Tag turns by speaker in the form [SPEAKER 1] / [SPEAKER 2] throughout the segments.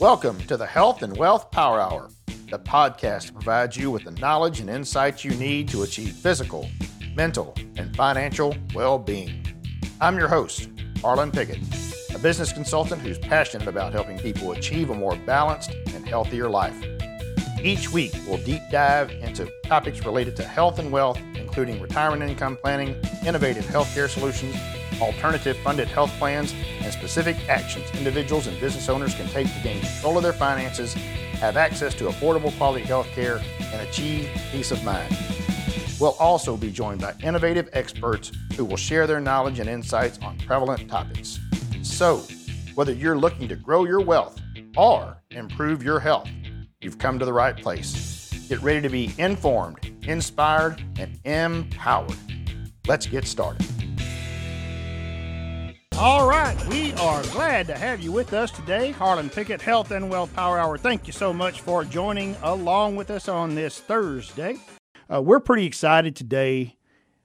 [SPEAKER 1] Welcome to the Health and Wealth Power Hour, the podcast provides you with the knowledge and insights you need to achieve physical, mental, and financial well being. I'm your host, Harlon Pickett, a business consultant who's passionate about helping people achieve a more balanced and healthier life. Each week, we'll deep dive into topics related to health and wealth, including retirement income planning, innovative healthcare solutions, alternative funded health plans, and specific actions individuals and business owners can take to gain control of their finances, have access to affordable quality health care, and achieve peace of mind. We'll also be joined by innovative experts who will share their knowledge and insights on prevalent topics. So, whether you're looking to grow your wealth or improve your health, you've come to the right place. Get ready to be informed, inspired, and empowered. Let's get started. All right, we are glad to have you with us today. Harlon Pickett, Health and Wealth Power Hour. Thank you so much for joining along with us on this Thursday. Uh, we're pretty excited today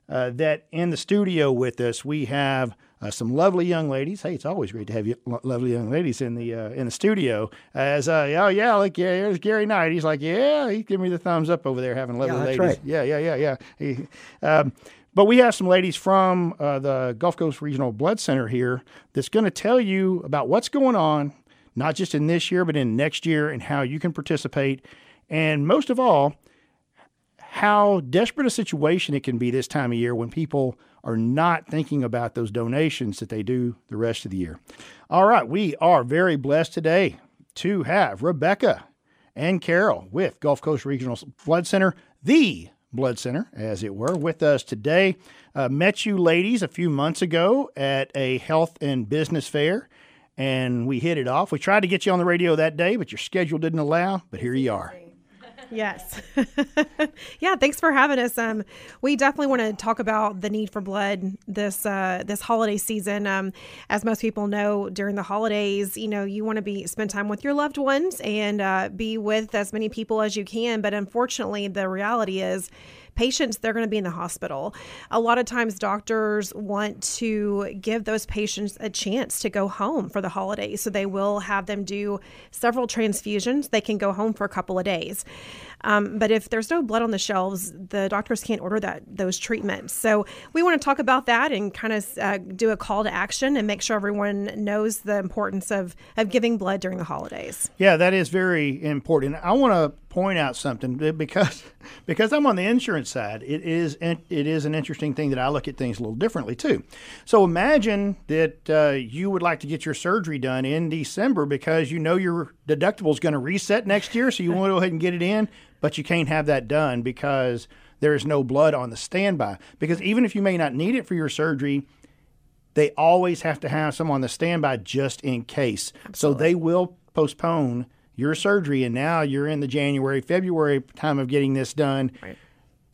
[SPEAKER 1] uh, that in the studio with us we have uh, some lovely young ladies. Hey, it's always great to have you, lovely young ladies in the uh, in the studio. As uh, oh yeah, look yeah, there's Gary Knight. He's like yeah, he's giving me the thumbs up over there, having lovely
[SPEAKER 2] yeah,
[SPEAKER 1] ladies.
[SPEAKER 2] Right.
[SPEAKER 1] Yeah, yeah, yeah, yeah. He, um, but we have some ladies from uh, the Gulf Coast Regional Blood Center here that's going to tell you about what's going on, not just in this year, but in next year, and how you can participate. And most of all, how desperate a situation it can be this time of year when people are not thinking about those donations that they do the rest of the year. All right, we are very blessed today to have Rebecca and Carol with Gulf Coast Regional Blood Center, the Blood Center, as it were, with us today. Uh, met you ladies a few months ago at a health and business fair, and we hit it off. We tried to get you on the radio that day, but your schedule didn't allow, but here you are.
[SPEAKER 3] Yes. yeah, thanks for having us. Um, we definitely want to talk about the need for blood this uh, this holiday season. Um, as most people know, during the holidays, you know, you want to be spend time with your loved ones and uh, be with as many people as you can. But unfortunately, the reality is patients they're going to be in the hospital. A lot of times doctors want to give those patients a chance to go home for the holidays so they will have them do several transfusions. They can go home for a couple of days um, but if there's no blood on the shelves, the doctors can't order that those treatments. So we want to talk about that and kind of uh, do a call to action and make sure everyone knows the importance of of giving blood during the holidays.
[SPEAKER 1] Yeah, that is very important. I want to point out something because because I'm on the insurance side. It is it is an interesting thing that I look at things a little differently too. So imagine that uh, you would like to get your surgery done in December because you know your deductible is going to reset next year, so you want to go ahead and get it in but you can't have that done because there is no blood on the standby. Because even if you may not need it for your surgery, they always have to have some on the standby just in case. Absolutely. So they will postpone your surgery, and now you're in the January, February time of getting this done. Right.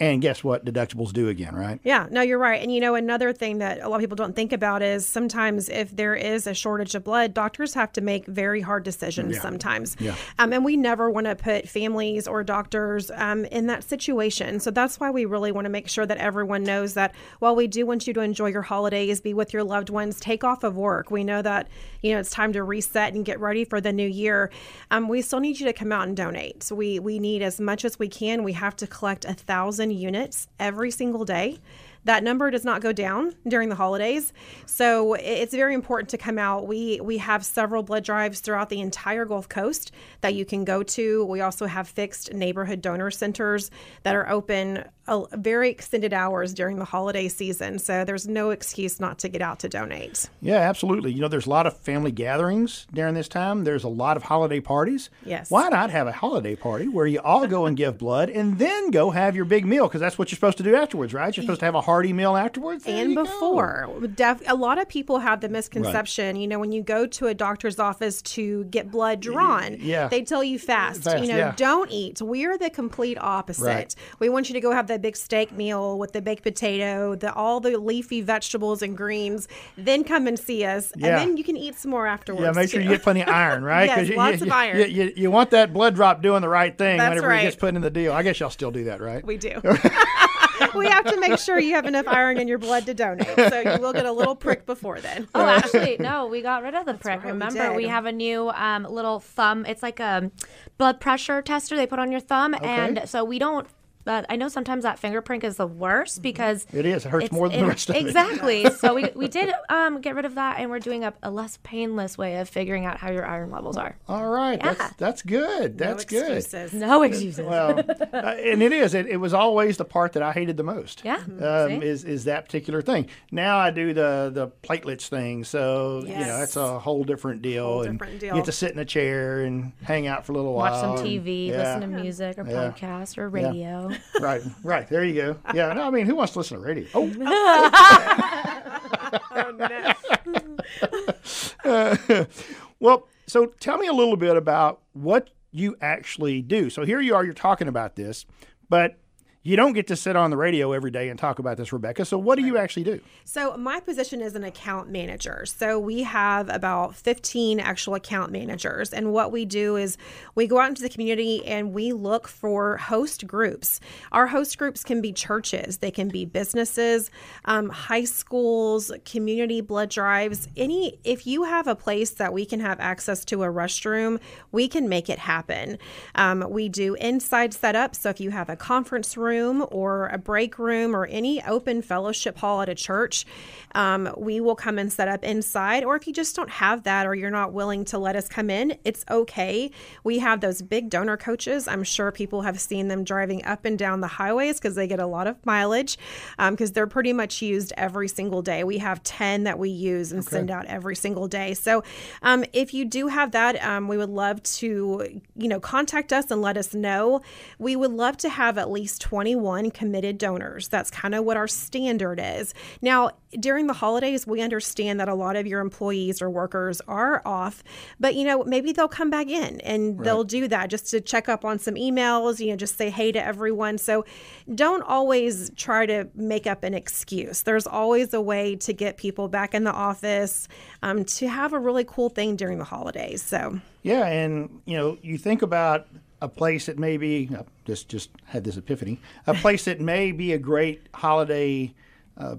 [SPEAKER 1] And guess what? Deductibles do again, right?
[SPEAKER 3] Yeah, no, you're right. And you know, another thing that a lot of people don't think about is sometimes if there is a shortage of blood, doctors have to make very hard decisions yeah. sometimes. Yeah. Um, and we never want to put families or doctors um, in that situation. So that's why we really want to make sure that everyone knows that while we do want you to enjoy your holidays, be with your loved ones, take off of work. We know that, you know, it's time to reset and get ready for the new year. Um, we still need you to come out and donate. So we, we need as much as we can. We have to collect a thousand units every single day. That number does not go down during the holidays. So it's very important to come out. We we have several blood drives throughout the entire Gulf Coast that you can go to. We also have fixed neighborhood donor centers that are open a, very extended hours during the holiday season. So there's no excuse not to get out to donate.
[SPEAKER 1] Yeah, absolutely. You know, there's a lot of family gatherings during this time. There's a lot of holiday parties.
[SPEAKER 3] Yes.
[SPEAKER 1] Why not have a holiday party where you all go and give blood and then go have your big meal? Because that's what you're supposed to do afterwards, right? You're supposed to have a hearty meal afterwards.
[SPEAKER 3] There and before. Def- a lot of people have the misconception, right. you know, when you go to a doctor's office to get blood drawn,
[SPEAKER 1] yeah.
[SPEAKER 3] they tell you fast, fast you know,
[SPEAKER 1] yeah.
[SPEAKER 3] don't eat. We're the complete opposite. Right. We want you to go have the big steak meal with the baked potato, the all the leafy vegetables and greens, then come and see us, yeah. and then you can eat some more afterwards.
[SPEAKER 1] Yeah, make
[SPEAKER 3] too.
[SPEAKER 1] sure you get plenty of iron, right?
[SPEAKER 3] yes,
[SPEAKER 1] you,
[SPEAKER 3] lots
[SPEAKER 1] you,
[SPEAKER 3] of iron.
[SPEAKER 1] You, you, you, want that blood drop doing the right thing
[SPEAKER 3] That's
[SPEAKER 1] whenever
[SPEAKER 3] right.
[SPEAKER 1] it gets put in the deal. I guess y'all still do that, right?
[SPEAKER 3] We do. we have to make sure you have enough iron in your blood to donate. So you will get a little prick before then.
[SPEAKER 4] Oh, actually, no, we got rid of the prick. Right, Remember, we, we, have a new um, little thumb. It's like a blood pressure tester they put on your thumb, okay. and so we don't but I know sometimes that finger prick is the worst mm-hmm. because
[SPEAKER 1] it is. It hurts more than it, the rest of
[SPEAKER 4] exactly. it. Exactly. so we, we did um, get rid of that, and we're doing a, a, less painless way of figuring out how your iron levels are.
[SPEAKER 1] All right. Yeah. That's that's good. That's
[SPEAKER 3] no excuses.
[SPEAKER 4] good. No excuses.
[SPEAKER 1] Well, uh, and it is. It, it, was always the part that I hated the most.
[SPEAKER 4] Yeah.
[SPEAKER 1] Um, is is that particular thing? Now I do the the platelets thing, so yes. you know that's a whole different deal.
[SPEAKER 3] Whole
[SPEAKER 1] and
[SPEAKER 3] different deal.
[SPEAKER 1] You get to sit in a chair and hang out for a little
[SPEAKER 4] Watch
[SPEAKER 1] while.
[SPEAKER 4] Watch some TV, and, listen to music or yeah. podcast or radio.
[SPEAKER 1] Right. Right. Right there you go. Yeah. No, I mean, who wants to listen to radio? Oh. Oh. oh no. well, so tell me a little bit about what you actually do. So here you are. You're talking about this, but you don't get to sit on the radio every day and talk about this, Rebecca. So, what do you actually do?
[SPEAKER 3] So, my position is an account manager. So, we have about 15 actual account managers. And what we do is we go out into the community and we look for host groups. Our host groups can be churches, they can be businesses, um, high schools, community blood drives. Any, if you have a place that we can have access to a restroom, we can make it happen. Um, we do inside setup. So, if you have a conference room, room or a break room or any open fellowship hall at a church, um, we will come and set up inside. Or if you just don't have that or you're not willing to let us come in, it's okay. We have those big donor coaches. I'm sure people have seen them driving up and down the highways because they get a lot of mileage because um, they're pretty much used every single day. We have 10 that we use and okay. send out every single day. So um, if you do have that, um, we would love to, you know, contact us and let us know. We would love to have at least 21 committed donors. That's kind of what our standard is. Now, during the holidays, we understand that a lot of your employees or workers are off, but you know, maybe they'll come back in and right. they'll do that just to check up on some emails, you know, just say hey to everyone. So don't always try to make up an excuse. There's always a way to get people back in the office um, to have a really cool thing during the holidays. So,
[SPEAKER 1] yeah, and you know, you think about a place that maybe just just had this epiphany, a place that may be a great holiday uh,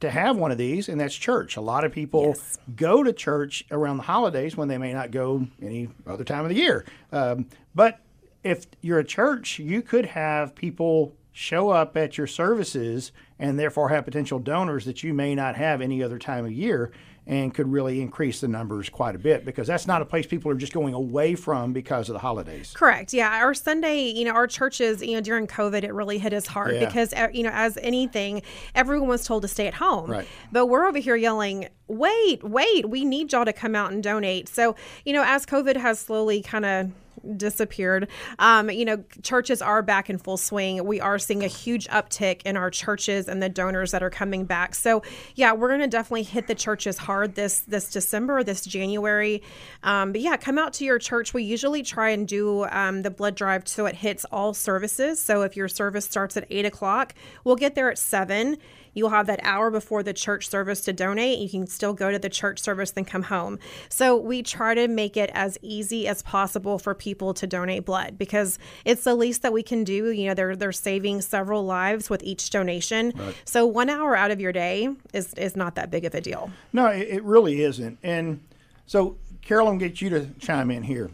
[SPEAKER 1] to have one of these, and that's church. A lot of people yes. go to church around the holidays when they may not go any other time of the year. Um, but if you're a church, you could have people show up at your services and therefore have potential donors that you may not have any other time of year and could really increase the numbers quite a bit because that's not a place people are just going away from because of the holidays.
[SPEAKER 3] Correct. Yeah. Our Sunday, you know, our churches, you know, during COVID, it really hit us hard yeah. because, uh, you know, as anything, everyone was told to stay at home.
[SPEAKER 1] Right.
[SPEAKER 3] But we're over here yelling, wait, wait, we need y'all to come out and donate. So, you know, as COVID has slowly kind of disappeared. Um, you know, churches are back in full swing. We are seeing a huge uptick in our churches and the donors that are coming back. So, yeah, we're going to definitely hit the churches hard this this December, this January. Um, but yeah, come out to your church. We usually try and do um, the blood drive so it hits all services. So if your service starts at eight o'clock, we'll get there at seven You'll have that hour before the church service to donate. You can still go to the church service, then come home. So we try to make it as easy as possible for people to donate blood because it's the least that we can do. You know, they're they're saving several lives with each donation. Right. So one hour out of your day is is not that big of a deal.
[SPEAKER 1] No, it, it really isn't. And so Carol, I'm get you to chime in here.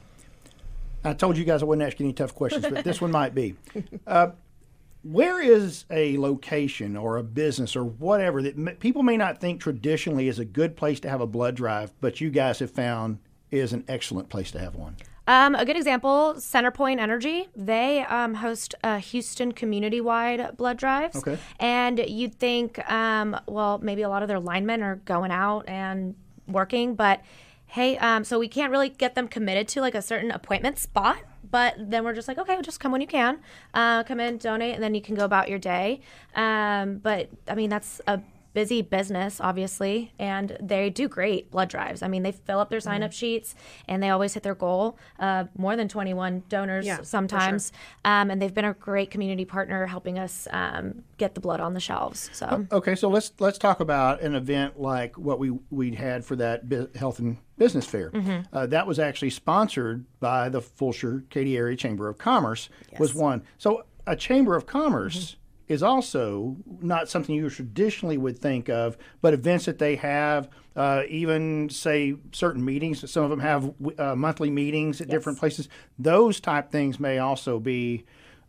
[SPEAKER 1] I told you guys I wouldn't ask any tough questions, but this one might be. Uh, where is a location or a business or whatever that m- people may not think traditionally is a good place to have a blood drive, but you guys have found is an excellent place to have one?
[SPEAKER 4] Um, a good example, Centerpoint Energy. They um, host a Houston community-wide blood drives.
[SPEAKER 1] Okay.
[SPEAKER 4] And you'd think, um, well, maybe a lot of their linemen are going out and working, but hey, um, so we can't really get them committed to like a certain appointment spot. But then we're just like, okay, just come when you can, uh, come in, donate, and then you can go about your day. Um, but I mean, that's a busy business, obviously, and they do great blood drives. I mean, they fill up their sign up mm. sheets and they always hit their goal. Uh, more than 21 donors yeah, sometimes. Sure. Um, and they've been a great community partner helping us um, get the blood on the shelves. So
[SPEAKER 1] okay, so let's let's talk about an event like what we we had for that health and business fair. Mm-hmm. Uh, that was actually sponsored by the Fulshear Katy Area Chamber of Commerce. Yes. Was one. So a chamber of commerce. Mm-hmm is also not something you traditionally would think of, but events that they have, uh, even say certain meetings. Some of them have uh, monthly meetings at yes. different places. Those type things may also be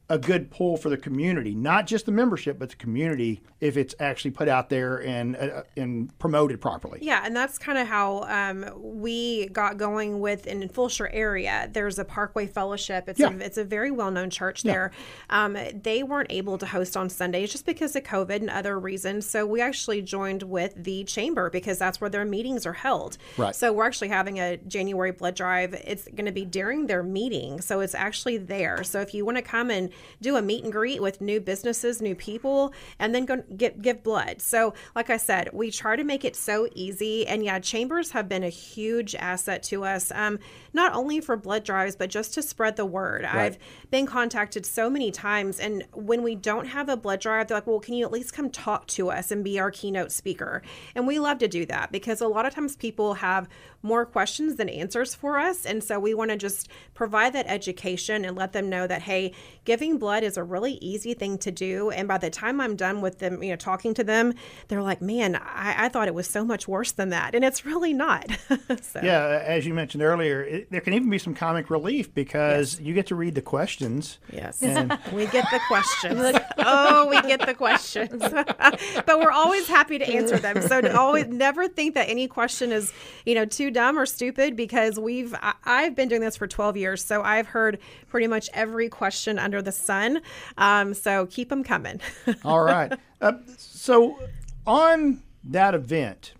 [SPEAKER 1] a good pull for the community, not just the membership, but the community if it's actually put out there and uh, and promoted properly.
[SPEAKER 3] Yeah, and that's kind of how um, we got going with in Fulshear area. There's a Parkway Fellowship. It's yeah. a, it's a very well known church yeah. there. Um, they weren't able to host on Sundays just because of COVID and other reasons. So we actually joined with the chamber because that's where their meetings are held.
[SPEAKER 1] Right.
[SPEAKER 3] So we're actually having a January blood drive. It's going to be during their meeting, so it's actually there. So if you want to come and do a meet and greet with new businesses, new people, and then go get give blood. So, like I said, we try to make it so easy. And yeah, chambers have been a huge asset to us, um, not only for blood drives, but just to spread the word. Right. I've been contacted so many times, and when we don't have a blood drive, they're like, "Well, can you at least come talk to us and be our keynote speaker?" And we love to do that because a lot of times people have more questions than answers for us, and so we want to just provide that education and let them know that hey, giving blood is a really easy thing to do. And by the time I'm done with them, you know, talking to them, they're like, man, I, I thought it was so much worse than that. And it's really not.
[SPEAKER 1] so. Yeah, as you mentioned earlier, it, there can even be some comic relief because yes. you get to read the questions.
[SPEAKER 3] Yes. And we get the questions. oh, we get the questions. but we're always happy to answer them. So always never think that any question is, you know, too dumb or stupid because we've, I, I've been doing this for 12 years. So I've heard pretty much every question under the sun. Um, so keep them coming.
[SPEAKER 1] All right. Uh, so on that event,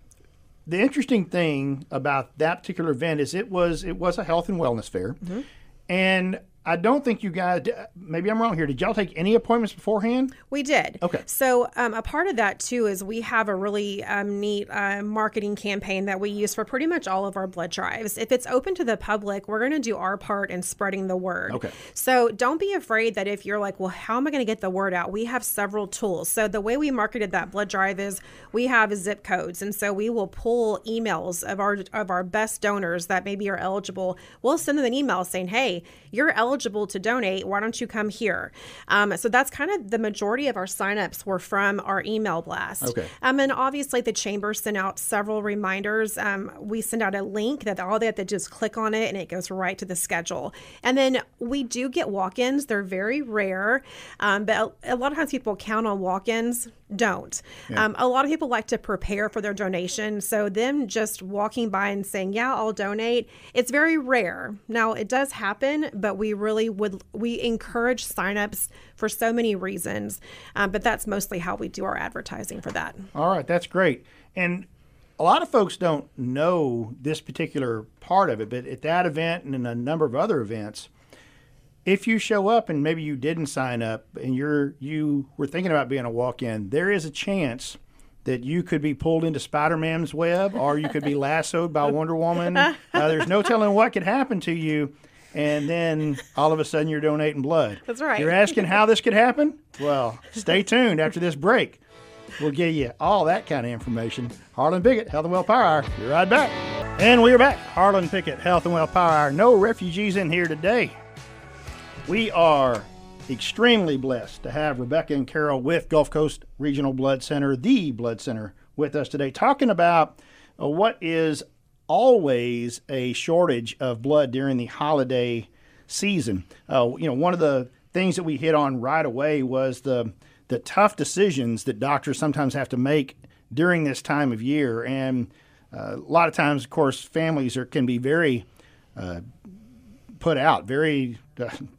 [SPEAKER 1] the interesting thing about that particular event is it was it was a health and wellness fair, mm-hmm. and I don't think you guys. Maybe I'm wrong here. Did y'all take any appointments beforehand?
[SPEAKER 3] We did.
[SPEAKER 1] Okay.
[SPEAKER 3] So um, a part of that too is we have a really um, neat uh, marketing campaign that we use for pretty much all of our blood drives. If it's open to the public, we're going to do our part in spreading the word.
[SPEAKER 1] Okay.
[SPEAKER 3] So don't be afraid that if you're like, well, how am I going to get the word out? We have several tools. So the way we marketed that blood drive is we have zip codes, and so we will pull emails of our of our best donors that maybe are eligible. We'll send them an email saying, hey, you're eligible eligible to donate. Why don't you come here? Um, so that's kind of the majority of our signups were from our email blast.
[SPEAKER 1] Okay.
[SPEAKER 3] Um, and obviously the chamber sent out several reminders. Um, we send out a link that all they have to just click on it and it goes right to the schedule. And then we do get walk-ins. They're very rare, um, but a, a, lot of times people count on walk-ins. Don't. Yeah. Um, a lot of people like to prepare for their donation. So them just walking by and saying, "Yeah, I'll donate," it's very rare. Now it does happen, but we really would we encourage signups for so many reasons, um, but that's mostly how we do our advertising for that.
[SPEAKER 1] All right, that's great. And a lot of folks don't know this particular part of it, but at that event and in a number of other events, if you show up and maybe you didn't sign up and you're you were thinking about being a walk-in, there is a chance that you could be pulled into Spider-Man's web or you could be lassoed by Wonder Woman. Uh, there's no telling what could happen to you and then all of a sudden you're donating blood.
[SPEAKER 3] That's right.
[SPEAKER 1] You're asking how this could happen? Well, stay tuned after this break. We'll give you all that kind of information. Harlon Pickett, Health and Well Power Hour. Be right back. And we are back. Harlon Pickett, Health and Well Power Hour. No refugees in here today. We are extremely blessed to have Rebecca and Carol with Gulf Coast Regional Blood Center, the blood center, with us today, talking about uh, what is always a shortage of blood during the holiday season. Uh, you know, one of the things that we hit on right away was the the tough decisions that doctors sometimes have to make during this time of year, and uh, a lot of times, of course, families are can be very uh, put out, very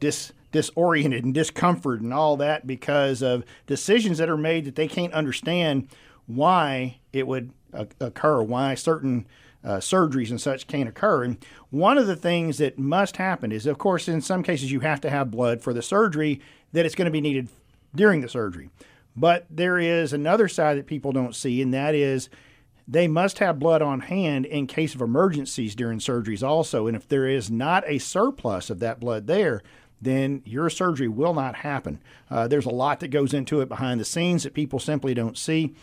[SPEAKER 1] dis disoriented and discomfort and all that because of decisions that are made that they can't understand why it would uh, occur, why certain uh, surgeries and such can't occur. And one of the things that must happen is, of course, in some cases you have to have blood for the surgery that it's going to be needed during the surgery. But there is another side that people don't see, and that is they must have blood on hand in case of emergencies during surgeries also. And if there is not a surplus of that blood there, then your surgery will not happen. Uh, there's a lot that goes into it behind the scenes that people simply don't see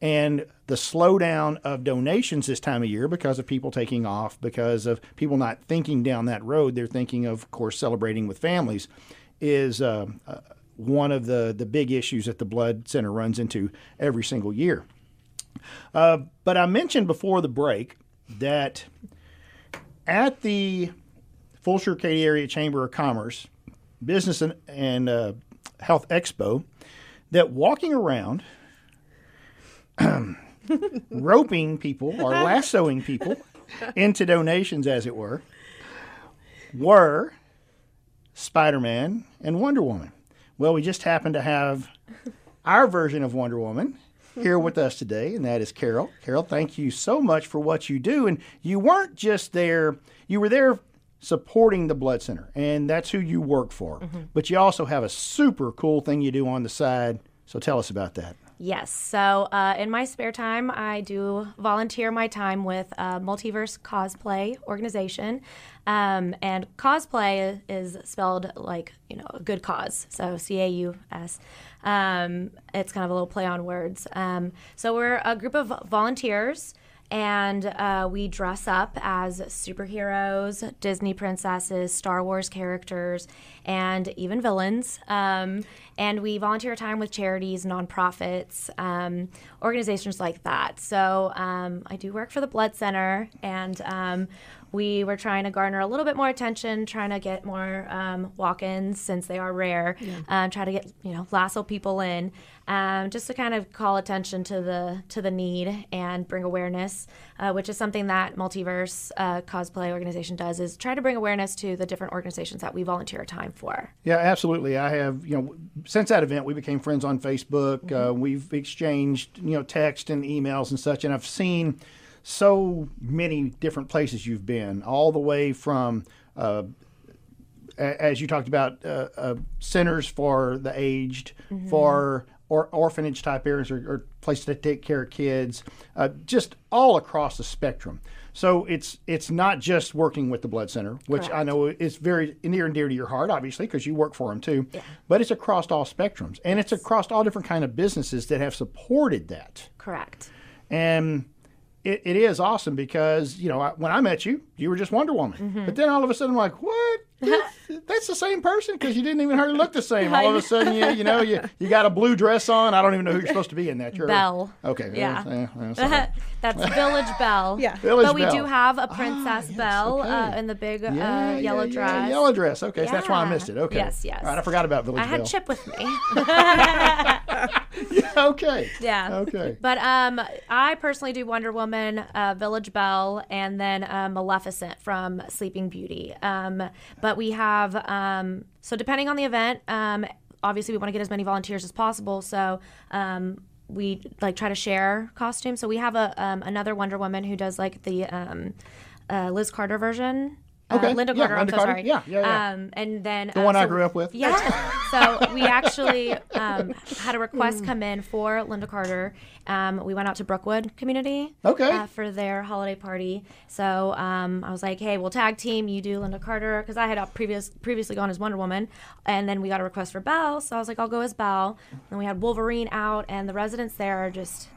[SPEAKER 1] and the slowdown of donations this time of year because of people taking off, because of people not thinking down that road. They're thinking of, of course, celebrating with families, is uh, uh, one of the, the big issues that the Blood Center runs into every single year. Uh, but I mentioned before the break that at the Fulshear Katy Area Chamber of Commerce Business and, and uh, Health Expo, that walking around, roping people or lassoing people into donations, as it were, were Spider Man and Wonder Woman. Well, we just happened to have our version of Wonder Woman here with us today, and that is Carol. Carol, thank you so much for what you do. And you weren't just there, you were there supporting the Blood Center, and that's who you work for. Mm-hmm. But you also have a super cool thing you do on the side. So tell us about that.
[SPEAKER 4] Yes. So uh, in my spare time, I do volunteer my time with a multiverse cosplay organization. Um, and cosplay is spelled like, you know, a good cause. So C A U S. Um, it's kind of a little play on words. Um, so we're a group of volunteers and uh, we dress up as superheroes, Disney princesses, Star Wars characters, and even villains. Um, and we volunteer time with charities, nonprofits, um, organizations like that. So um, I do work for the Blood Center, and um, we were trying to garner a little bit more attention, trying to get more um, walk-ins since they are rare. Yeah. Uh, try to get you know lasso people in, um, just to kind of call attention to the to the need and bring awareness, uh, which is something that Multiverse uh, Cosplay organization does is try to bring awareness to the different organizations that we volunteer time for.
[SPEAKER 1] Yeah, absolutely. I have you know since that event we became friends on Facebook. Mm-hmm. Uh, we've exchanged you know text and emails and such, and I've seen so many different places you've been, all the way from, uh, as you talked about, uh, uh, centers for the aged, mm-hmm. for or orphanage type areas or, or, places to take care of kids, uh, just all across the spectrum. So it's it's not just working with the blood center, which Correct. I know is very near and dear to your heart, obviously, because you work for them too. Yeah. But it's across all spectrums, and it's across all different kind of businesses that have supported that.
[SPEAKER 4] Correct.
[SPEAKER 1] And it, it is awesome because you know when I met you, you were just Wonder Woman, mm-hmm. but then all of a sudden I'm like, what? That's the same person because you didn't even hardly look the same. All of a sudden, you you know you, you got a blue dress on. I don't even know who you're supposed to be in that. You're
[SPEAKER 4] Belle.
[SPEAKER 1] Okay.
[SPEAKER 4] Yeah. That's Village Belle.
[SPEAKER 3] Yeah.
[SPEAKER 1] Village
[SPEAKER 4] but we
[SPEAKER 1] Belle.
[SPEAKER 4] do have a Princess ah, yes, Belle okay. uh, in the big uh, yeah, uh, yellow
[SPEAKER 1] yeah,
[SPEAKER 4] dress.
[SPEAKER 1] Yeah, yellow dress. Okay, so that's why I missed it. Okay.
[SPEAKER 4] Yes, yes.
[SPEAKER 1] All right, I forgot about Village
[SPEAKER 4] I
[SPEAKER 1] Belle.
[SPEAKER 4] had Chip with me.
[SPEAKER 1] yeah. Okay.
[SPEAKER 4] Yeah.
[SPEAKER 1] Okay.
[SPEAKER 4] But um, I personally do Wonder Woman, uh, Village Belle, and then uh, Maleficent from Sleeping Beauty. Um, but we have um, so depending on the event, um, obviously we want to get as many volunteers as possible. So um, we like try to share costumes. So we have a um, another Wonder Woman who does like the um, uh, Liz Carter version
[SPEAKER 1] okay.
[SPEAKER 4] Uh, Lynda
[SPEAKER 1] yeah,
[SPEAKER 4] Carter. I'm so
[SPEAKER 1] Carter.
[SPEAKER 4] sorry.
[SPEAKER 1] Yeah, yeah, yeah.
[SPEAKER 4] Um, and then
[SPEAKER 1] the
[SPEAKER 4] uh,
[SPEAKER 1] one
[SPEAKER 4] so,
[SPEAKER 1] I grew up with.
[SPEAKER 4] Yeah. so we actually um, had a request come in for Lynda Carter. Um, we went out to Brookwood Community.
[SPEAKER 1] Okay.
[SPEAKER 4] Uh, for their holiday party. So um, I was like, hey, we'll tag team. You do Lynda Carter because I had previous previously gone as Wonder Woman, and then we got a request for Belle. So I was like, I'll go as Belle. And we had Wolverine out, and the residents there are just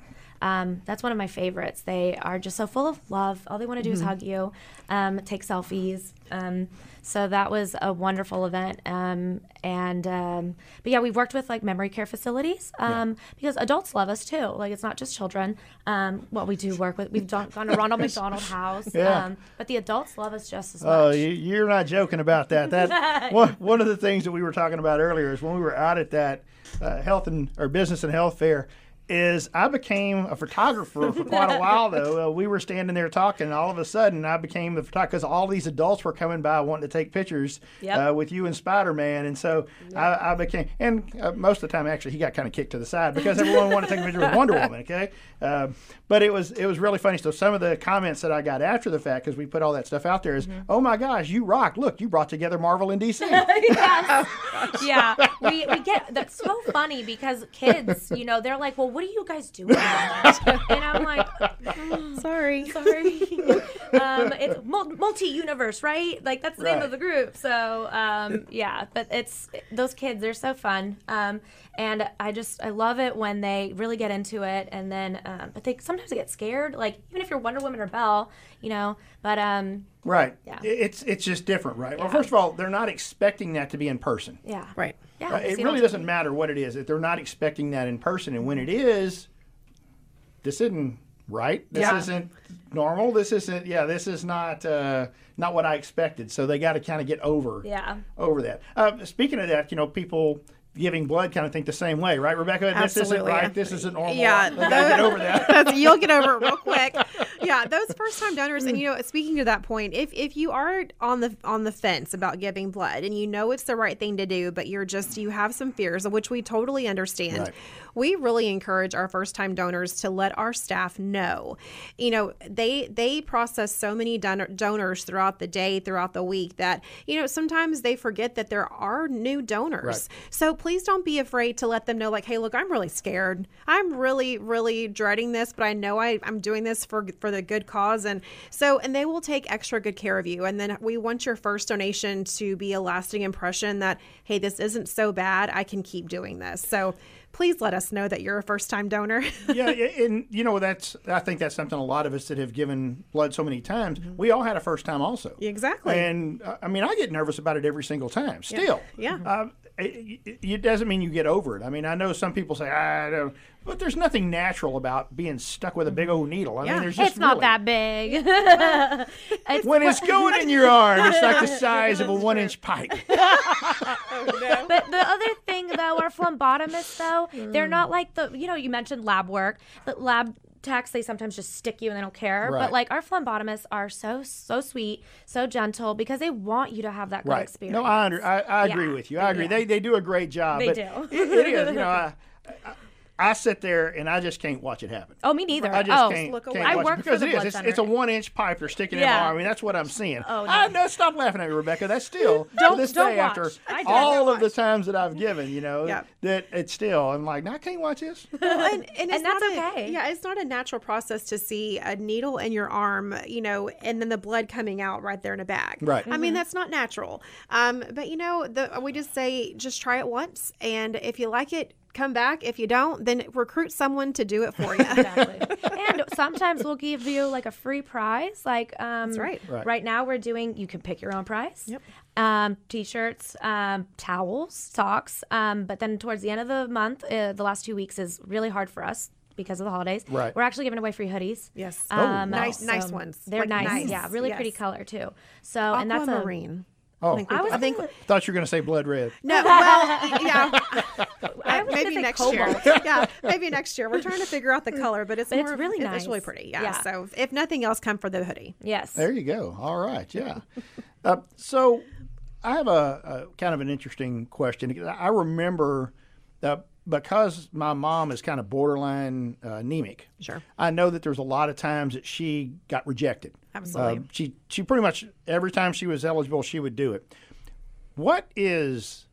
[SPEAKER 4] um, that's one of my favorites. They are just so full of love. All they want to do mm-hmm. is hug you, um, take selfies. Um, so that was a wonderful event. Um, and um, but yeah, we've worked with like memory care facilities yeah. Um, because adults love us too. Like it's not just children. well, we do work with. We've done, gone to Ronald McDonald House.
[SPEAKER 1] Yeah.
[SPEAKER 4] but the adults love us just as much.
[SPEAKER 1] Oh, you're not joking about that. That one, one of the things that we were talking about earlier is when we were out at that uh, health and or business and health fair is I became a photographer for quite a while though. Uh, we were standing there talking, and all of a sudden I became the photographer because all these adults were coming by wanting to take pictures yep. uh, with you and Spider Man, and so yep. I, I, became. And uh, most of the time, actually, he got kind of kicked to the side because everyone wanted to take a picture with Wonder Woman. Okay, uh, but it was it was really funny. So some of the comments that I got after the fact, because we put all that stuff out there, is, mm-hmm. "Oh my gosh, you rock! Look, you brought together Marvel and DC."
[SPEAKER 4] yes, yeah. We we get that's so funny because kids, you know, they're like, "Well, what what are you guys doing? and I'm like,
[SPEAKER 3] mm, sorry,
[SPEAKER 4] sorry. um, it's multi universe, right? Like that's the name of the group. So um, yeah, but it's those kids. They're so fun, um, and I just I love it when they really get into it, and then um, but they sometimes they get scared. Like even if you're Wonder Woman or Belle, you know. But um,
[SPEAKER 1] Right.
[SPEAKER 4] Yeah.
[SPEAKER 1] It's it's just different, right? Well, first of all, they're not expecting that to be in person.
[SPEAKER 4] yeah,
[SPEAKER 3] Right.
[SPEAKER 4] Yeah,
[SPEAKER 1] Uh, it really doesn't matter what it is. If they're not expecting that in person, and when it is, this isn't right. This
[SPEAKER 3] Yeah.
[SPEAKER 1] isn't normal. This isn't. Yeah, this is not uh, not what I expected. So they got to kind of get over
[SPEAKER 4] Yeah.
[SPEAKER 1] over that. Uh, speaking of that, you know, people giving blood kind of think the same way, right, Rebecca? Absolutely. This isn't right. This isn't normal.
[SPEAKER 3] Yeah,
[SPEAKER 1] they got to get over that.
[SPEAKER 3] You'll get over it real quick. Yeah, those first time donors, and you know, speaking to that point, if if you are on the on the fence about giving blood and you know it's the right thing to do, but you're just you have some fears, which we totally understand.
[SPEAKER 1] Right.
[SPEAKER 3] We really encourage our first time donors to let our staff know. You know, they they process so many donor, donors throughout the day, throughout the week that you know sometimes they forget that there are new donors.
[SPEAKER 1] Right.
[SPEAKER 3] So please don't be afraid to let them know, like, hey, look, I'm really scared. I'm really, really dreading this, but I know I, I'm doing this for for the good cause. And so, and they will take extra good care of you. And then we want your first donation to be a lasting impression that, hey, this isn't so bad. I can keep doing this. So please let us know that you're a first time donor.
[SPEAKER 1] yeah, yeah, and you know that's I think that's something a lot of us that have given blood so many times. We all had a first time also.
[SPEAKER 3] exactly.
[SPEAKER 1] And uh, I mean, I get nervous about it every single time. Still,
[SPEAKER 3] Yeah.
[SPEAKER 1] Um, it, it- it doesn't mean you get over it. I mean, I know some people say I don't, but there's nothing natural about being stuck with a big old needle. I
[SPEAKER 3] Yeah.
[SPEAKER 1] mean, there's just
[SPEAKER 4] It's not that big. it's,
[SPEAKER 1] When it's going in your arm, it's like the size of a one inch pipe.
[SPEAKER 4] But the other thing though, our phlebotomists though, they're not mm. like the you know you mentioned lab work, but lab techs they sometimes just stick you and they don't care.
[SPEAKER 1] Right.
[SPEAKER 4] But like our phlebotomists are so so sweet, so gentle because they want you to have that good
[SPEAKER 1] Right.
[SPEAKER 4] experience.
[SPEAKER 1] No, I, under, I, I agree
[SPEAKER 4] Yeah.
[SPEAKER 1] with you. I agree.
[SPEAKER 4] Yeah.
[SPEAKER 1] They, they do a great job.
[SPEAKER 4] They
[SPEAKER 1] but
[SPEAKER 4] do.
[SPEAKER 1] It, it is. You know, I, I, I sit there and I just can't watch it happen.
[SPEAKER 4] oh, me neither.
[SPEAKER 1] I just
[SPEAKER 4] oh,
[SPEAKER 1] can't,
[SPEAKER 3] look
[SPEAKER 1] can't
[SPEAKER 3] away.
[SPEAKER 4] I
[SPEAKER 1] watch
[SPEAKER 4] work
[SPEAKER 1] it
[SPEAKER 4] for
[SPEAKER 1] because
[SPEAKER 4] the
[SPEAKER 1] it is. It's, it's a one inch pipe they're sticking in
[SPEAKER 4] Yeah.
[SPEAKER 1] my arm. I mean, that's what I'm seeing.
[SPEAKER 4] Oh,
[SPEAKER 1] I
[SPEAKER 4] no.
[SPEAKER 1] Stop laughing at me, Rebecca. That's still
[SPEAKER 4] Don't-
[SPEAKER 1] to this
[SPEAKER 4] don't
[SPEAKER 1] day
[SPEAKER 4] watch.
[SPEAKER 1] after all of the times that I've given. You know,
[SPEAKER 3] Yeah.
[SPEAKER 1] that it's still. I'm like, no, I can't watch this.
[SPEAKER 3] Well, and, and, it's
[SPEAKER 4] And that's
[SPEAKER 3] not a-
[SPEAKER 4] okay.
[SPEAKER 3] yeah, it's not a natural process to see a needle in your arm, you know, and then the blood coming out right there in a bag.
[SPEAKER 1] Right.
[SPEAKER 3] I mean, that's not natural. Um, but you know, the we just say just try it once, and if you like it, come back. If you don't, then recruit someone to do it for you.
[SPEAKER 4] Exactly. and sometimes we'll give you like a free prize. Like um,
[SPEAKER 3] That's right.
[SPEAKER 1] Right.
[SPEAKER 4] now we're doing. You can pick your own prize.
[SPEAKER 3] Yep.
[SPEAKER 4] Um, t-shirts, um, towels, socks. Um, but then towards the end of the month, uh, the last two weeks is really hard for us because of the holidays.
[SPEAKER 1] Right.
[SPEAKER 4] We're actually giving away free hoodies.
[SPEAKER 3] Yes.
[SPEAKER 1] Oh,
[SPEAKER 4] Um,
[SPEAKER 3] Nice- nice ones.
[SPEAKER 4] They're
[SPEAKER 3] Like
[SPEAKER 4] nice.
[SPEAKER 3] nice.
[SPEAKER 4] Yeah. Really
[SPEAKER 3] Yes.
[SPEAKER 4] pretty color too. So and that's a
[SPEAKER 3] Aquamarine.
[SPEAKER 1] Oh,
[SPEAKER 3] I think, we-
[SPEAKER 4] I was
[SPEAKER 3] I think
[SPEAKER 1] thought you were going to say blood red.
[SPEAKER 3] no. Well, yeah.
[SPEAKER 4] I was
[SPEAKER 3] maybe
[SPEAKER 4] gonna
[SPEAKER 3] next
[SPEAKER 4] cobalt.
[SPEAKER 3] year. yeah, maybe next year. We're trying to figure out the color, but it's
[SPEAKER 4] But it's
[SPEAKER 3] more,
[SPEAKER 4] really
[SPEAKER 3] It's really pretty. Yeah.
[SPEAKER 4] Yeah.
[SPEAKER 3] So if nothing else, come for the hoodie.
[SPEAKER 4] Yes.
[SPEAKER 1] There you go. All right. Yeah. uh, so I have a, a kind of an interesting question. I remember that because my mom is kind of borderline uh, anemic.
[SPEAKER 3] Sure.
[SPEAKER 1] I know that there's a lot of times that she got rejected.
[SPEAKER 3] Absolutely.
[SPEAKER 1] Uh, she she pretty much every time she was eligible, she would do it. What is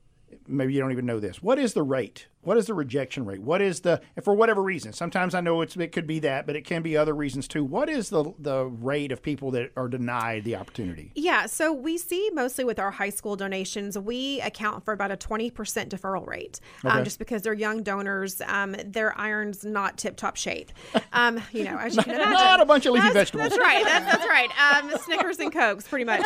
[SPEAKER 1] maybe you don't even know this. What is the rate? What is the rejection rate? What is the and for whatever reason? Sometimes I know it's it could be that, but it can be other reasons too. What is the the rate of people that are denied the opportunity?
[SPEAKER 3] Yeah, so we see mostly with our high school donations, we account for about a 20% deferral rate um, just because they're young donors. Um, their iron's not tip top shape. Um, you know, as you can imagine.
[SPEAKER 1] Not a bunch of leafy
[SPEAKER 3] That's-
[SPEAKER 1] vegetables.
[SPEAKER 3] That's right. That's, that's right. Um, Snickers and Cokes, pretty much.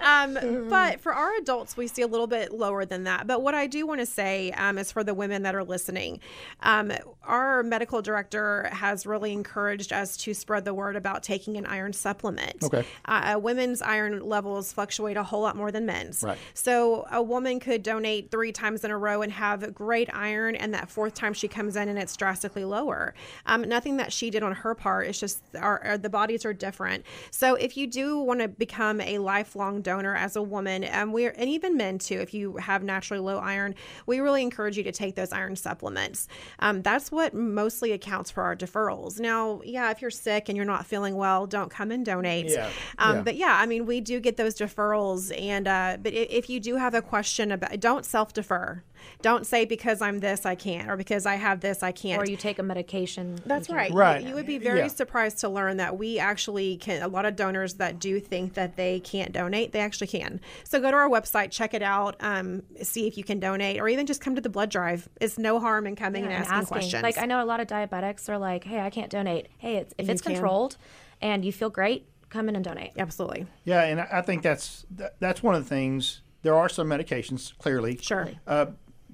[SPEAKER 3] Um, but for our adults, we see a little bit lower than that. But what I do want to say um, is for the women that are listening, um, our medical director has really encouraged us to spread the word about taking an iron supplement.
[SPEAKER 1] Okay.
[SPEAKER 3] Uh, women's iron levels fluctuate a whole lot more than men's.
[SPEAKER 1] Right.
[SPEAKER 3] So a woman could donate three times in a row and have great iron, and that fourth time she comes in and it's drastically lower. Um, nothing that she did on her part. It's just our, our the bodies are different. So if you do want to become a lifelong donor as a woman, um, we're and even men too, if you have naturally low iron, we really encourage you to take those iron iron supplements. Um, that's what mostly accounts for our deferrals. Now, yeah, if you're sick and you're not feeling well, don't come and donate.
[SPEAKER 1] Yeah,
[SPEAKER 3] Um,
[SPEAKER 1] yeah.
[SPEAKER 3] But yeah, I mean, we do get those deferrals, and uh, but if you do have a question about, don't self defer. Don't say because I'm this I can't, or because I have this I can't.
[SPEAKER 4] Or you take a medication.
[SPEAKER 3] That's
[SPEAKER 4] you can-
[SPEAKER 3] right. You-
[SPEAKER 1] Right.
[SPEAKER 3] You, would be very
[SPEAKER 1] Yeah.
[SPEAKER 3] surprised to learn that we actually can. A lot of donors that do think that they can't donate, they actually can. So go to our website, check it out, um, see if you can donate, or even just come to the blood drive. It's no harm in coming
[SPEAKER 4] Yeah,
[SPEAKER 3] and
[SPEAKER 4] and
[SPEAKER 3] asking,
[SPEAKER 4] asking.
[SPEAKER 3] questions.
[SPEAKER 4] Like I know a lot of diabetics are like, "Hey, I can't donate." Hey, it's, if
[SPEAKER 3] You
[SPEAKER 4] it's
[SPEAKER 3] can.
[SPEAKER 4] controlled and you feel great, come in and donate.
[SPEAKER 3] Absolutely.
[SPEAKER 1] Yeah, and I I think that's that, that's one of the things. There are some medications, clearly,
[SPEAKER 3] Sure.
[SPEAKER 1] uh,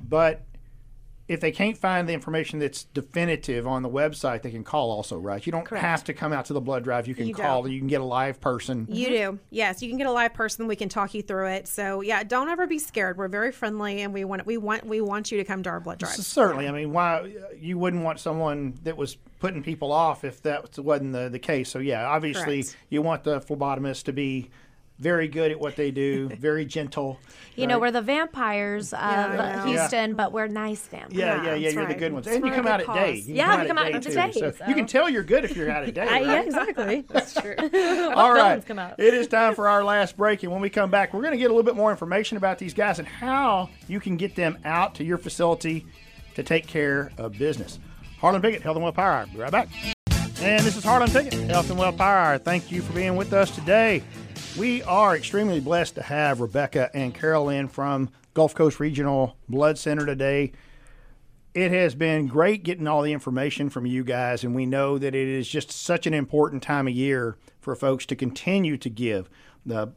[SPEAKER 1] but if they can't find the information that's definitive on the website, they can call also, right? You don't have to come out to the blood drive. You can
[SPEAKER 3] You
[SPEAKER 1] call.
[SPEAKER 3] don't.
[SPEAKER 1] You can get a live person.
[SPEAKER 3] You mm-hmm. do. Yes, you can get a live person. We can talk you through it. So yeah, don't ever be scared. We're very friendly, and we want we want we want you to come to our blood drive.
[SPEAKER 1] Certainly. I mean, why you wouldn't want someone that was putting people off if that wasn't the, the case. So yeah, obviously
[SPEAKER 3] Correct.
[SPEAKER 1] you want the phlebotomist to be very good at what they do, very gentle.
[SPEAKER 4] You know, we're the vampires of
[SPEAKER 3] I know.
[SPEAKER 4] Houston, but we're nice vampires.
[SPEAKER 1] Yeah, yeah, yeah.
[SPEAKER 3] that's
[SPEAKER 1] You're the good ones,
[SPEAKER 3] It's
[SPEAKER 1] and you come
[SPEAKER 3] good
[SPEAKER 1] out at day. You
[SPEAKER 4] Yeah, we come out
[SPEAKER 1] day,
[SPEAKER 4] at
[SPEAKER 1] too.
[SPEAKER 4] day,
[SPEAKER 1] So
[SPEAKER 4] so-
[SPEAKER 1] you can tell you're good if you're out at day. Right?
[SPEAKER 4] yeah, exactly. That's true.
[SPEAKER 1] All right.
[SPEAKER 4] Come out.
[SPEAKER 1] It is time for our last break. And when we come back, we're going to get a little bit more information about these guys and how you can get them out to your facility to take care of business. Harlon Pickett, Health and Well Power Hour. Be right back. And this is Harlon Pickett, Health and Well Power Hour. Thank you for being with us today. We are extremely blessed to have Rebecca and Carolyn from Gulf Coast Regional Blood Center today it has been great getting all the information from you guys, and we know that it is just such an important time of year for folks to continue to give. The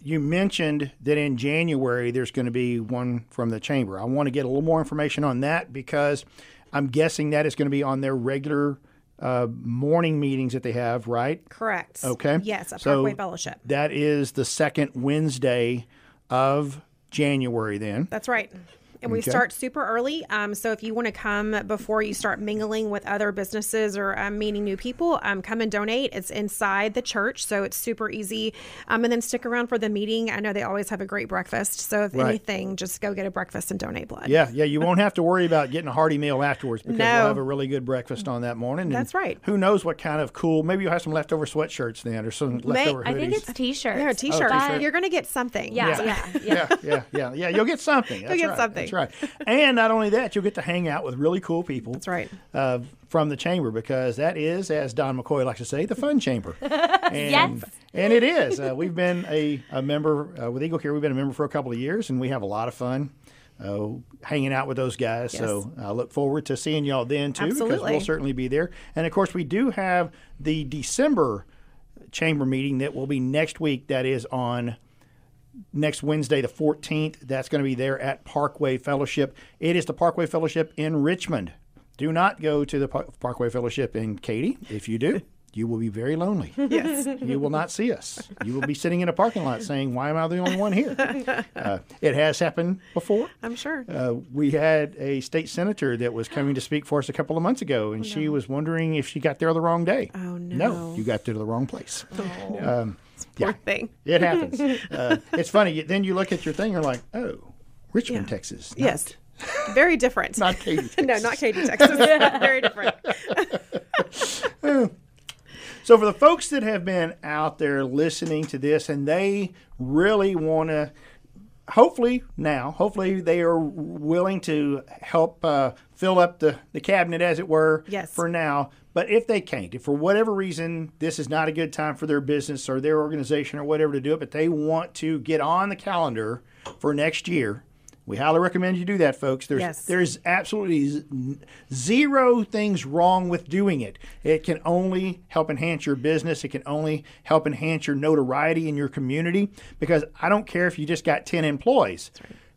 [SPEAKER 1] you mentioned that in January there's going to be one from the chamber. I want to get a little more information on that because I'm guessing that is going to be on their regular uh, morning meetings that they have, right?
[SPEAKER 3] Correct.
[SPEAKER 1] Okay.
[SPEAKER 3] Yes, a
[SPEAKER 1] So
[SPEAKER 3] Parkway Fellowship.
[SPEAKER 1] That is the second Wednesday of January. Then
[SPEAKER 3] That's right. And we
[SPEAKER 1] Okay.
[SPEAKER 3] start super early. Um, so if you want to come before you start mingling with other businesses or um, meeting new people, um, come and donate. It's inside the church, so it's super easy. Um, and then stick around for the meeting. I know they always have a great breakfast. So if
[SPEAKER 1] Right.
[SPEAKER 3] anything, just go get a breakfast and donate blood.
[SPEAKER 1] Yeah, yeah. You won't have to worry about getting a hearty meal afterwards because
[SPEAKER 3] No.
[SPEAKER 1] we'll have a really good breakfast on that morning.
[SPEAKER 3] That's right.
[SPEAKER 1] Who knows what kind of cool? Maybe you'll have some leftover sweatshirts then, or some leftover hoodies.
[SPEAKER 4] I think it's t-shirts.
[SPEAKER 3] Yeah, t-shirt.
[SPEAKER 4] But-
[SPEAKER 3] You're going to get something.
[SPEAKER 4] Yeah,
[SPEAKER 3] So-
[SPEAKER 4] yeah, yeah.
[SPEAKER 1] yeah, yeah, yeah, yeah. You'll get something. That's you'll
[SPEAKER 3] get
[SPEAKER 1] right.
[SPEAKER 3] something.
[SPEAKER 1] That's right. And not only that, you'll get to hang out with really cool people.
[SPEAKER 3] That's right.
[SPEAKER 1] Uh, from the chamber because that is, as Don McCoy likes to say, the fun chamber. And,
[SPEAKER 4] Yes.
[SPEAKER 1] And it is. Uh, we've been a, a member uh, with Eagle Care. We've been a member for a couple of years, and we have a lot of fun. Uh, hanging out with those guys. So I look forward to seeing y'all then too, because
[SPEAKER 3] Absolutely.
[SPEAKER 1] we'll certainly be there. And of course, we do have the December chamber meeting that will be next week. That is on next Wednesday, the 14th. That's going to be there at Parkway Fellowship. It is the Parkway Fellowship in Richmond. Do not go to the Parkway Fellowship in Katy. If you do, you will be very lonely.
[SPEAKER 3] Yes.
[SPEAKER 1] You will not see us. You will be sitting in a parking lot saying, Why am I the only one here? Uh, it has happened before.
[SPEAKER 3] I'm sure.
[SPEAKER 1] Uh, we had a state senator that was coming to speak for us a couple of months ago, and she was wondering if she got there the wrong day.
[SPEAKER 3] Oh,
[SPEAKER 1] No,
[SPEAKER 3] no.
[SPEAKER 1] you got there to the wrong place. Um,
[SPEAKER 3] Poor
[SPEAKER 1] yeah.
[SPEAKER 3] thing.
[SPEAKER 1] It happens. uh, it's funny. Then you look at your thing, you're like, oh, Richmond, Texas. not-
[SPEAKER 3] Yes. Very different.
[SPEAKER 1] Not Katy,
[SPEAKER 3] no, not Katy, Texas. Very different.
[SPEAKER 1] So for the folks that have been out there listening to this and they really want to, hopefully now, hopefully they are willing to help uh, fill up the, the cabinet, as it were,
[SPEAKER 3] Yes.
[SPEAKER 1] for now. But if they can't, if for whatever reason this is not a good time for their business or their organization or whatever to do it, but they want to get on the calendar for next year, we highly recommend you do that, folks. There's
[SPEAKER 3] Yes.
[SPEAKER 1] there's absolutely zero things wrong with doing it. It can only help enhance your business. It can only help enhance your notoriety in your community. Because I don't care if you just got ten employees.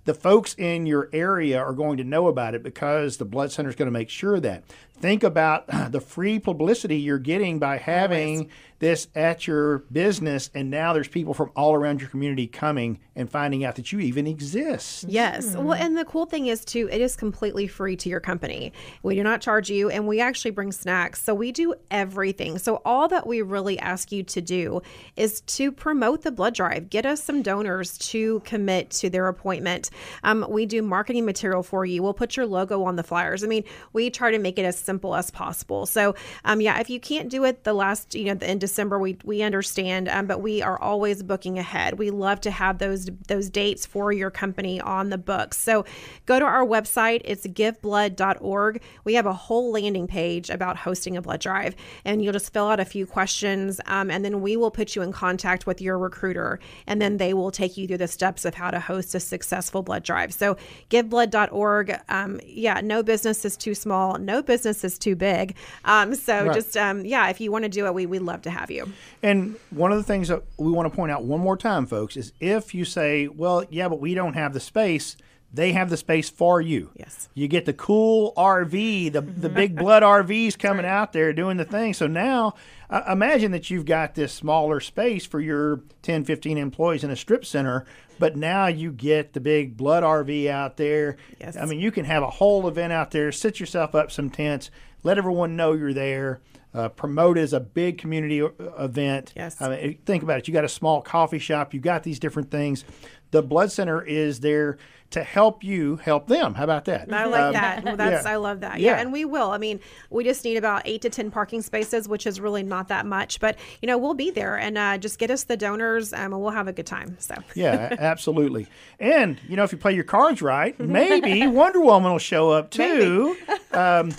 [SPEAKER 1] The folks in your area are going to know about it because the blood center is going to make sure of that. Think about the free publicity you're getting by having this at your business, and now there's people from all around your community coming and finding out that you even exist.
[SPEAKER 3] Yes. Well, and the cool thing is too, it is completely free to your company. We do not charge you, and we actually bring snacks. So we do everything. So all that we really ask you to do is to promote the blood drive. Get us some donors to commit to their appointment. Um, we do marketing material for you. We'll put your logo on the flyers. I mean, we try to make it as simple as possible. So, um, yeah, if you can't do it the last, you know, in December, we we understand, um, but we are always booking ahead. We love to have those those dates for your company on the books. So, go to our website. It's giveblood.org. We have a whole landing page about hosting a blood drive, and you'll just fill out a few questions, um, and then we will put you in contact with your recruiter, and then they will take you through the steps of how to host a successful blood drive. So, giveblood.org. Um, yeah, no business is too small. No business is too big. Um, so
[SPEAKER 1] Right.
[SPEAKER 3] just um, yeah, if you want to do it, we we love to have you.
[SPEAKER 1] And one of the things that we want to point out one more time, folks, is if you say, well, yeah, but we don't have the space, they have the space for you.
[SPEAKER 3] Yes.
[SPEAKER 1] You get the cool RV, the, the big blood RVs coming out there doing the thing. So now uh, imagine that you've got this smaller space for your 10, 15 employees in a strip center, but now you get the big blood RV out there.
[SPEAKER 3] Yes.
[SPEAKER 1] I mean, you can have a whole event out there, sit yourself up some tents, let everyone know you're there. Uh, promote as a big community uh, event.
[SPEAKER 3] Yes.
[SPEAKER 1] I mean, think about it. You got a small coffee shop. You got these different things. The blood center is there to help you help them. How about that?
[SPEAKER 3] I like
[SPEAKER 1] Um,
[SPEAKER 3] that. Well, that's
[SPEAKER 1] yeah.
[SPEAKER 3] I love that. Yeah.
[SPEAKER 1] Yeah.
[SPEAKER 3] and we will. I mean, we just need about eight to ten parking spaces, which is really not that much. But you know, we'll be there, and uh, just get us the donors, um, and we'll have a good time. So
[SPEAKER 1] Yeah, absolutely. And you know, if you play your cards right, maybe Wonder Woman will show up too. Um,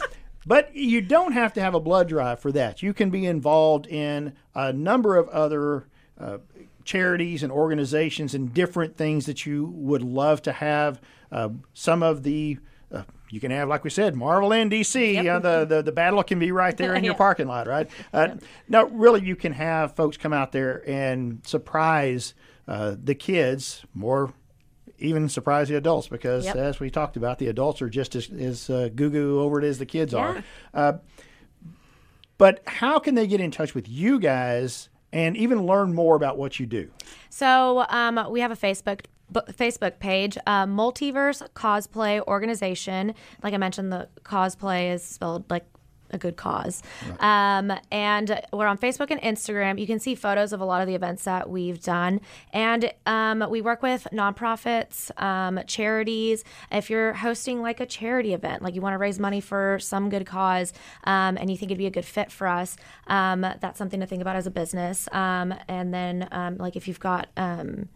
[SPEAKER 1] but you don't have to have a blood drive for that. You can be involved in a number of other uh, charities and organizations and different things that you would love to have. Uh, some of the uh, you can have, like we said, Marvel and DC. Uh, the, the the battle can be right there in your
[SPEAKER 4] Yeah.
[SPEAKER 1] parking lot, right? Uh, No, really, you can have folks come out there and surprise uh, the kids more. Even surprise the adults because,
[SPEAKER 4] Yep.
[SPEAKER 1] as we talked about, the adults are just as, as uh, goo goo over it as the kids
[SPEAKER 4] Yeah.
[SPEAKER 1] are. Uh, but how can they get in touch with you guys and even learn more about what you do?
[SPEAKER 4] So um, we have a Facebook Facebook page, uh, Multiverse Cosplay Organization. Like I mentioned, the cosplay is spelled like a good cause. Um, and we're on Facebook and Instagram. You can see photos of a lot of the events that we've done. And um, we work with nonprofits, um, charities. If you're hosting like a charity event, like you want to raise money for some good cause, um, and you think it'd be a good fit for us, um, that's something to think about as a business. Um, and then, um, like if you've got um,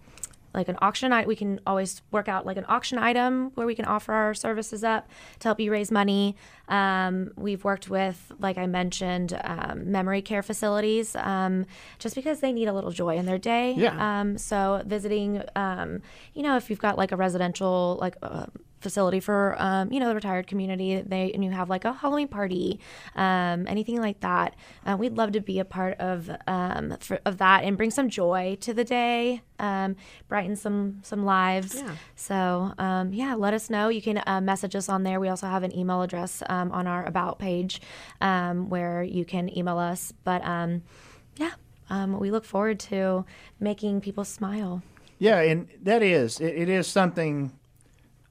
[SPEAKER 4] like an auction item, we can always work out like an auction item where we can offer our services up to help you raise money. Um, we've worked with, like I mentioned, um, memory care facilities um, just because they need a little joy in their day.
[SPEAKER 1] Yeah.
[SPEAKER 4] Um, so visiting, um, you know, if you've got like a residential like uh, facility for, um, you know, the retired community, they and you have like a Halloween party, um, anything like that, uh, we'd love to be a part of um, for, of that and bring some joy to the day, um, brighten some some lives.
[SPEAKER 3] Yeah.
[SPEAKER 4] So um, yeah, let us know. You can uh, message us on there. We also have an email address um, on our about page um, where you can email us. But um, yeah, um, we look forward to making people smile.
[SPEAKER 1] Yeah, and that is it, it is something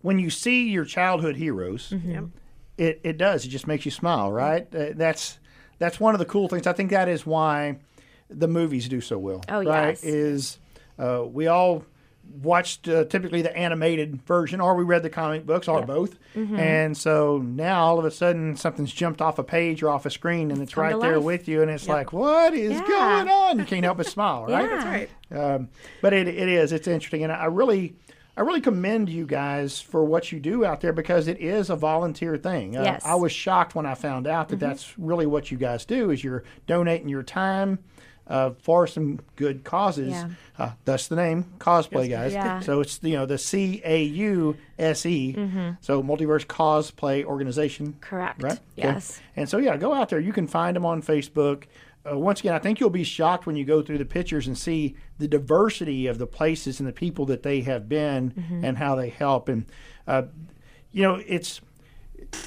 [SPEAKER 1] when you see your childhood heroes,
[SPEAKER 4] Mm-hmm.
[SPEAKER 1] it, it does. It just makes you smile, right? Uh, that's that's one of the cool things. I think that is why the movies do so well.
[SPEAKER 4] Oh,
[SPEAKER 1] right?
[SPEAKER 4] yes.
[SPEAKER 1] Is uh, we all watched uh, typically the animated version, or we read the comic books, or both.
[SPEAKER 4] Mm-hmm.
[SPEAKER 1] And so now all of a sudden something's jumped off a page or off a screen, and it's
[SPEAKER 4] come
[SPEAKER 1] right there
[SPEAKER 4] life.
[SPEAKER 1] with you, and it's like, what is
[SPEAKER 4] Yeah.
[SPEAKER 1] going on? You can't help but smile, right?
[SPEAKER 4] Yeah. That's
[SPEAKER 3] right.
[SPEAKER 1] Um, but it, it is. It's interesting, and I really, I really commend you guys for what you do out there because it is a volunteer thing. Uh,
[SPEAKER 4] Yes. Mm-hmm.
[SPEAKER 1] I was shocked when I found out that that's really what you guys do. Is you're donating your time. Uh, for some good causes,
[SPEAKER 4] Yeah.
[SPEAKER 1] uh, thus the name cosplay guys.
[SPEAKER 4] Yeah.
[SPEAKER 1] So it's you know the C A U S E. So multiverse cosplay organization.
[SPEAKER 4] Mm-hmm. Correct.
[SPEAKER 1] Right. Okay.
[SPEAKER 4] Yes.
[SPEAKER 1] And so, yeah, go out there. You can find them on Facebook. Uh, once again, I think you'll be shocked when you go through the pictures and see the diversity of the places and the people that they have been
[SPEAKER 4] Mm-hmm.
[SPEAKER 1] and how they help. And, uh, you know, it's,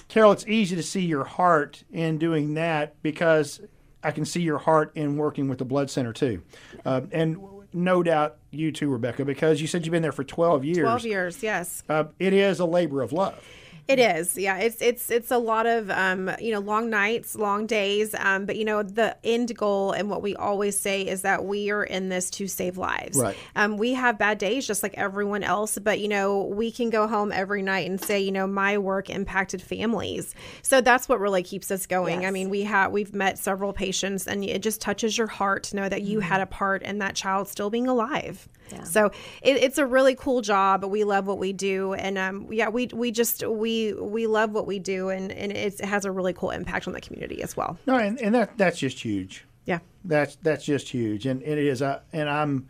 [SPEAKER 1] Carol, it's easy to see your heart in doing that because I can see your heart in working with the blood center too, uh, and no doubt you too, Rebecca, because you said you've been there for 12 years.
[SPEAKER 3] 12 years, yes.
[SPEAKER 1] Uh, it is a labor of love.
[SPEAKER 3] It is, yeah. It's it's it's a lot of um, you know long nights, long days. Um, but you know the end goal and what we always say is that we are in this to save lives.
[SPEAKER 1] Right.
[SPEAKER 3] Um, we have bad days just like everyone else, but you know we can go home every night and say you know my work impacted families. So that's what really keeps us going. I mean we have we've met several patients and it just touches your heart to know that you had a part in that child still being alive. So it, it's a really cool job. We love what we do, and um, yeah, we we just we we love what we do, and and it's, it has a really cool impact on the community as well.
[SPEAKER 1] No, and, and that that's just huge.
[SPEAKER 3] Yeah,
[SPEAKER 1] That's that's just huge, and, and it is. Uh, and I'm,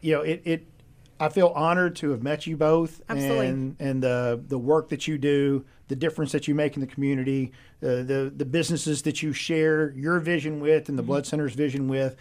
[SPEAKER 1] you know, it, it. I feel honored to have met you both,
[SPEAKER 3] Absolutely.
[SPEAKER 1] and and the the work that you do, the difference that you make in the community, uh, the the businesses that you share your vision with, and the Blood Center's vision with.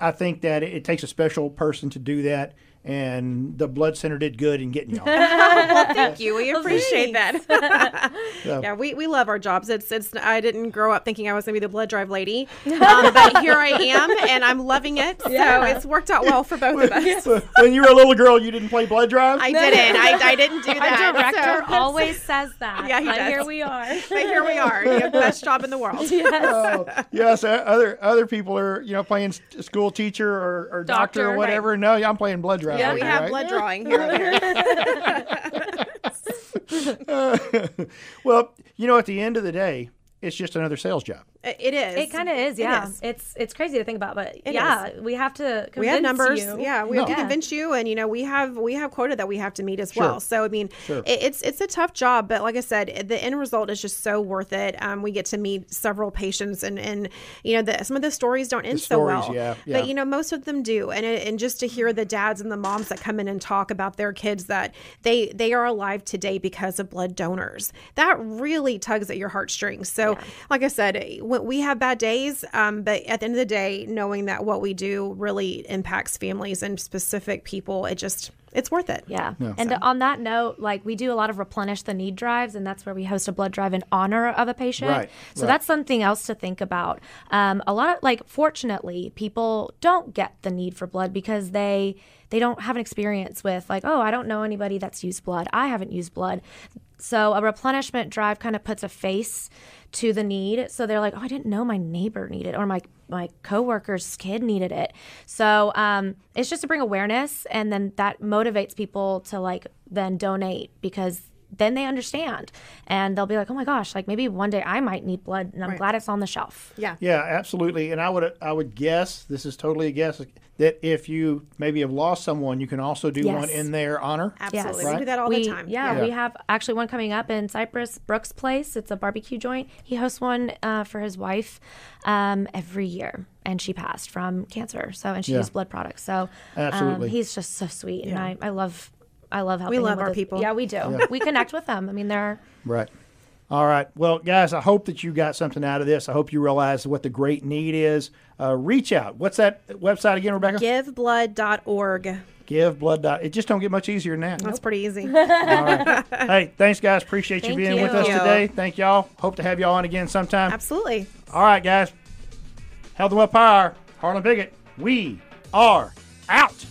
[SPEAKER 1] I, think that it, takes a special person to do that, and the Blood Center did good in getting y'all.
[SPEAKER 3] well, thank you. We appreciate that. yeah, we, we love our jobs. It's it's. I didn't grow up thinking I was going to be the blood drive lady, um, but here I am, and I'm loving it. So it's worked out well for both of us.
[SPEAKER 1] when you were a little girl, you didn't play blood drive.
[SPEAKER 3] I didn't. I, I didn't do that.
[SPEAKER 4] Our director
[SPEAKER 3] so-
[SPEAKER 4] always says that.
[SPEAKER 3] Yeah, he
[SPEAKER 4] but
[SPEAKER 3] does.
[SPEAKER 4] here we are.
[SPEAKER 3] but here we are. You have the best job in the world.
[SPEAKER 1] Oh, yes, uh, other other people are you know playing school teacher or, or doctor, or
[SPEAKER 4] Doctor,
[SPEAKER 1] whatever. No, yeah, I'm playing blood drive.
[SPEAKER 3] Yeah, we have
[SPEAKER 1] right?
[SPEAKER 3] blood drawing here and there.
[SPEAKER 1] well, you know, at the end of the day, it's just another sales job.
[SPEAKER 3] It is.
[SPEAKER 4] It kind of is, yeah.
[SPEAKER 3] is.
[SPEAKER 4] It's it's crazy to think about, but
[SPEAKER 3] It
[SPEAKER 4] yeah, we have to. Convince
[SPEAKER 3] we have numbers
[SPEAKER 4] You.
[SPEAKER 3] yeah we have to
[SPEAKER 4] Yeah.
[SPEAKER 3] convince you and you know we have we have quota that we have to meet as well so i mean
[SPEAKER 1] Sure.
[SPEAKER 3] it, it's it's a tough job but like i said the end result is just so worth it um, we get to meet several patients and and you know the, some of the stories don't end so
[SPEAKER 1] stories,
[SPEAKER 3] well
[SPEAKER 1] yeah, yeah.
[SPEAKER 3] but you know most of them do and it, and just to hear the dads and the moms that come in and talk about their kids that they they are alive today because of blood donors that really tugs at your heartstrings so like i said when we have bad days um, but at the end of the day knowing that what we do really impacts families and specific people it just it's worth it
[SPEAKER 4] Yeah. And on that note, like we do a lot of replenish the need drives, and that's where we host a blood drive in honor of a patient.
[SPEAKER 1] Right,
[SPEAKER 4] So
[SPEAKER 1] right.
[SPEAKER 4] that's something else to think about. Um, a lot of like, fortunately, people don't get the need for blood because they they don't have an experience with like, oh, I don't know anybody that's used blood. I haven't used blood. So a replenishment drive kind of puts a face to the need. So they're like, oh, I didn't know my neighbor needed or my my coworker's kid needed it. So um, it's just to bring awareness, and then that motivates people to like then donate because then they understand and they'll be like, oh my gosh, like maybe one day I might need blood, and I'm glad it's on the shelf.
[SPEAKER 3] yeah
[SPEAKER 1] Yeah, absolutely. And I would I would guess this is totally a guess that if you maybe have lost someone, you can also do
[SPEAKER 4] Yes.
[SPEAKER 1] one in their honor.
[SPEAKER 3] absolutely
[SPEAKER 4] Yes.
[SPEAKER 3] we do that all
[SPEAKER 4] we,
[SPEAKER 3] the time
[SPEAKER 4] Yeah,
[SPEAKER 1] Yeah.
[SPEAKER 4] we have actually one coming up in Cypress Brooks Place. It's a barbecue joint. He hosts one uh, for his wife um, every year, and she passed from cancer. So, and she
[SPEAKER 1] Yeah.
[SPEAKER 4] used blood products. So,
[SPEAKER 1] Absolutely.
[SPEAKER 4] um, he's just so sweet, and I, I love, I love helping. We
[SPEAKER 3] love
[SPEAKER 4] with
[SPEAKER 3] our
[SPEAKER 4] his-
[SPEAKER 3] people.
[SPEAKER 4] Yeah, we do. We connect with them. I mean, they're
[SPEAKER 1] Right. All right. Well, guys, I hope that you got something out of this. I hope you realize what the great need is. Uh, reach out. What's that website again, Rebecca?
[SPEAKER 3] giveblood.org
[SPEAKER 1] Give blood. Dot. It just don't get much easier than that.
[SPEAKER 3] that's pretty easy
[SPEAKER 1] All right. hey, thanks, guys. Appreciate you
[SPEAKER 4] Thank
[SPEAKER 1] being with us today. Thank y'all. Hope to have y'all on again sometime.
[SPEAKER 3] absolutely
[SPEAKER 1] All right, guys. Health and Well Power, Harlon Pickett. We are out.